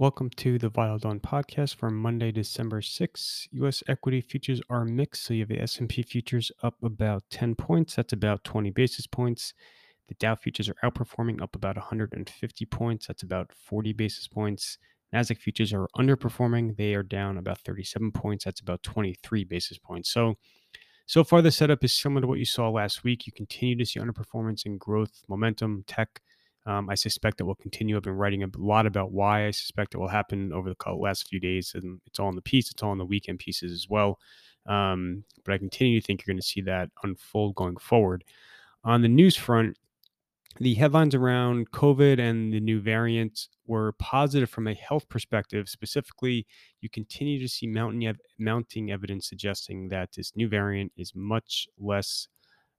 Welcome to the Vital Dawn podcast for Monday, December 6th. US equity futures are mixed. So you have the S&P futures up about 10 points. That's about 20 basis points. The Dow futures are outperforming up about 150 points. That's about 40 basis points. Nasdaq futures are underperforming. They are down about 37 points. That's about 23 basis points. So so far the setup is similar to what you saw last week. You continue to see underperformance in growth, momentum, tech, um, I suspect it will continue. I've been writing a lot about why I suspect it will happen over the last few days, and it's all in the piece. It's all in the weekend pieces as well. Um, but I continue to think you're going to see that unfold going forward. On the news front, the headlines around COVID and the new variants were positive from a health perspective. Specifically, you continue to see mounting, mounting evidence suggesting that this new variant is much less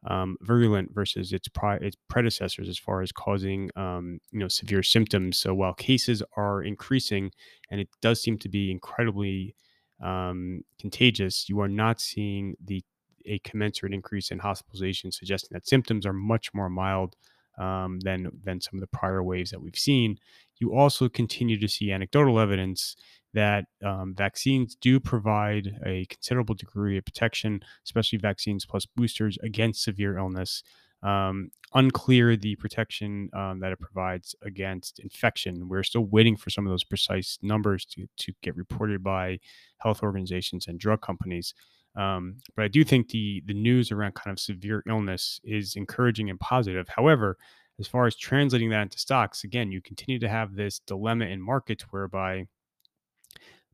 um, virulent versus its, pri- its predecessors as far as causing um, you know severe symptoms. So while cases are increasing, and it does seem to be incredibly um, contagious, you are not seeing the a commensurate increase in hospitalization, suggesting that symptoms are much more mild um, than than some of the prior waves that we've seen. You also continue to see anecdotal evidence that um, vaccines do provide a considerable degree of protection, especially vaccines plus boosters against severe illness. Um, unclear the protection um, that it provides against infection. We're still waiting for some of those precise numbers to, to get reported by health organizations and drug companies. Um, but I do think the the news around kind of severe illness is encouraging and positive. However, as far as translating that into stocks, again, you continue to have this dilemma in markets whereby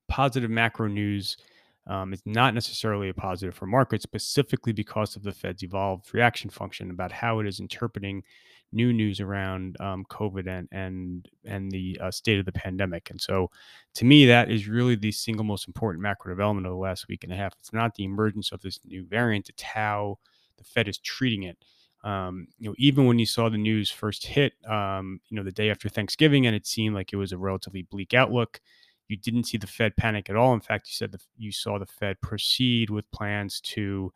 positive macro news um, is not necessarily a positive for markets, specifically because of the Fed's evolved reaction function about how it is interpreting new news around um, COVID and and and the uh, state of the pandemic. And so, to me, that is really the single most important macro development of the last week and a half. It's not the emergence of this new variant; it's how the Fed is treating it. Um, you know, even when you saw the news first hit, um, you know, the day after Thanksgiving, and it seemed like it was a relatively bleak outlook you didn't see the Fed panic at all. In fact, you said that you saw the Fed proceed with plans to,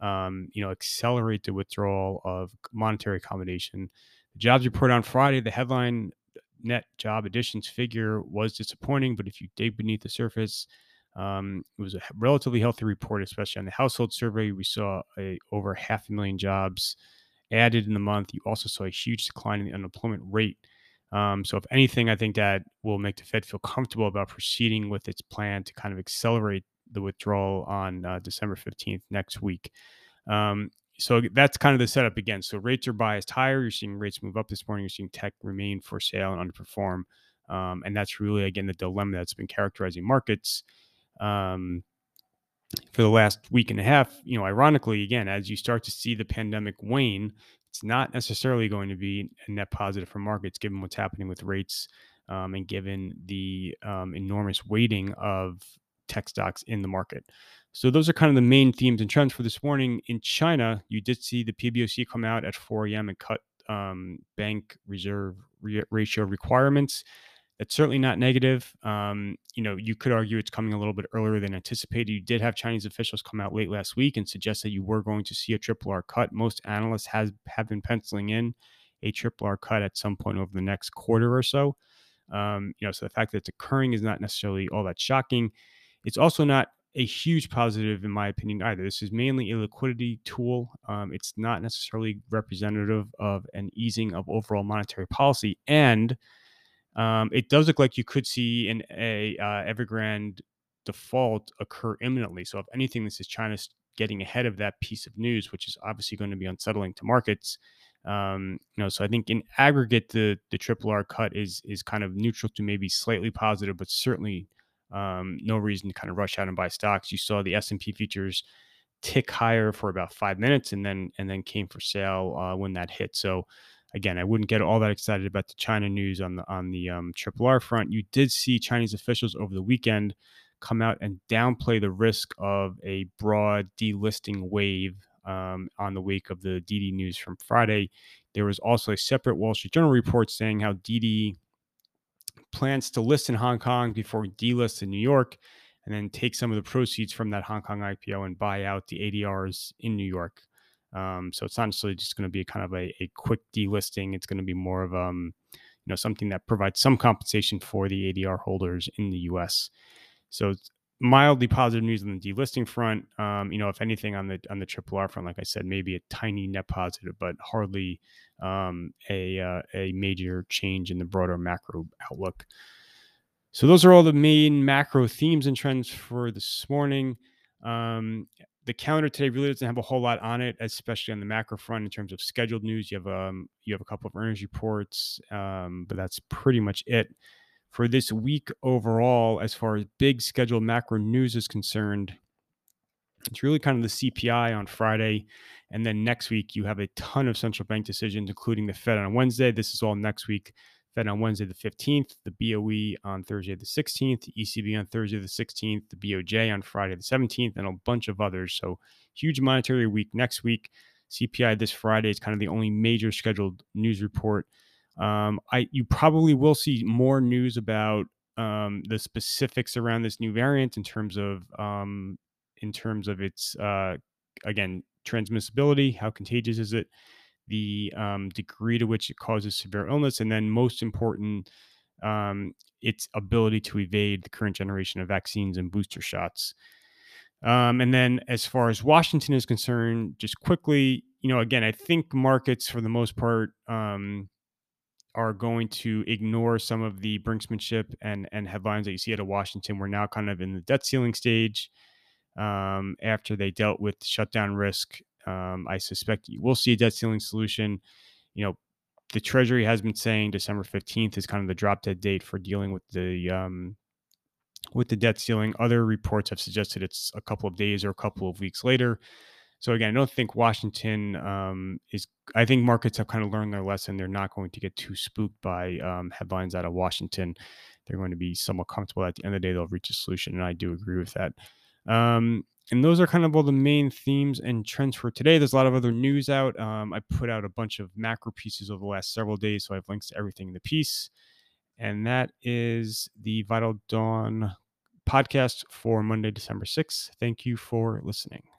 um, you know, accelerate the withdrawal of monetary accommodation. The jobs report on Friday, the headline net job additions figure was disappointing, but if you dig beneath the surface, um, it was a relatively healthy report, especially on the household survey. We saw a, over half a million jobs added in the month. You also saw a huge decline in the unemployment rate. Um, so, if anything, I think that will make the Fed feel comfortable about proceeding with its plan to kind of accelerate the withdrawal on uh, December 15th next week. Um, so that's kind of the setup again. So rates are biased higher. You're seeing rates move up this morning. You're seeing tech remain for sale and underperform. Um, and that's really, again, the dilemma that's been characterizing markets um, for the last week and a half. You know, ironically, again, as you start to see the pandemic wane, it's not necessarily going to be a net positive for markets given what's happening with rates um, and given the um, enormous weighting of tech stocks in the market. So those are kind of the main themes and trends for this morning. In China, you did see the PBOC come out at 4 a.m. and cut um, bank reserve re- ratio requirements. It's certainly not negative. Um, you know, you could argue it's coming a little bit earlier than anticipated. You did have Chinese officials come out late last week and suggest that you were going to see a triple R cut. Most analysts has have been penciling in a triple R cut at some point over the next quarter or so. Um, you know, so the fact that it's occurring is not necessarily all that shocking. It's also not a huge positive, in my opinion, either. This is mainly a liquidity tool. Um, it's not necessarily representative of an easing of overall monetary policy. And um, it does look like you could see an a uh, Evergrande default occur imminently. So if anything, this is China's getting ahead of that piece of news, which is obviously going to be unsettling to markets. Um, you know, so I think in aggregate, the the triple R cut is is kind of neutral to maybe slightly positive, but certainly um, no reason to kind of rush out and buy stocks. You saw the S and P futures tick higher for about five minutes, and then and then came for sale uh, when that hit. So again, I wouldn't get all that excited about the China news on the on the um, Triple R front. You did see Chinese officials over the weekend come out and downplay the risk of a broad delisting wave um, on the wake of the Didi news from Friday. There was also a separate Wall Street Journal report saying how Didi plans to list in Hong Kong before delist in New York, and then take some of the proceeds from that Hong Kong IPO and buy out the ADRs in New York. Um, so it's not necessarily just going to be kind of a, a quick delisting. It's going to be more of um, you know something that provides some compensation for the ADR holders in the U.S. So mildly positive news on the delisting front. Um, you know, if anything on the on the triple R front, like I said, maybe a tiny net positive, but hardly um, a uh, a major change in the broader macro outlook. So those are all the main macro themes and trends for this morning. Um, the calendar today really doesn't have a whole lot on it, especially on the macro front in terms of scheduled news. You have um you have a couple of earnings reports, um, but that's pretty much it for this week overall. As far as big scheduled macro news is concerned, it's really kind of the CPI on Friday, and then next week you have a ton of central bank decisions, including the Fed on Wednesday. This is all next week. Fed on Wednesday the 15th, the BOE on Thursday the 16th, the ECB on Thursday the 16th, the BOJ on Friday the 17th, and a bunch of others. So huge monetary week next week. CPI this Friday is kind of the only major scheduled news report. Um, I you probably will see more news about um, the specifics around this new variant in terms of um, in terms of its uh, again transmissibility, how contagious is it, the um, degree to which it causes severe illness, and then most important, um, its ability to evade the current generation of vaccines and booster shots. Um, and then, as far as Washington is concerned, just quickly, you know, again, I think markets for the most part um, are going to ignore some of the brinksmanship and and headlines that you see out of Washington. We're now kind of in the debt ceiling stage um, after they dealt with shutdown risk um, I suspect you will see a debt ceiling solution. You know, the Treasury has been saying December 15th is kind of the drop dead date for dealing with the um, with the debt ceiling. Other reports have suggested it's a couple of days or a couple of weeks later. So again, I don't think Washington um, is. I think markets have kind of learned their lesson. They're not going to get too spooked by um, headlines out of Washington. They're going to be somewhat comfortable. At the end of the day, they'll reach a solution, and I do agree with that. Um, and those are kind of all the main themes and trends for today. There's a lot of other news out. Um, I put out a bunch of macro pieces over the last several days, so I have links to everything in the piece. And that is the Vital Dawn podcast for Monday, December 6th. Thank you for listening.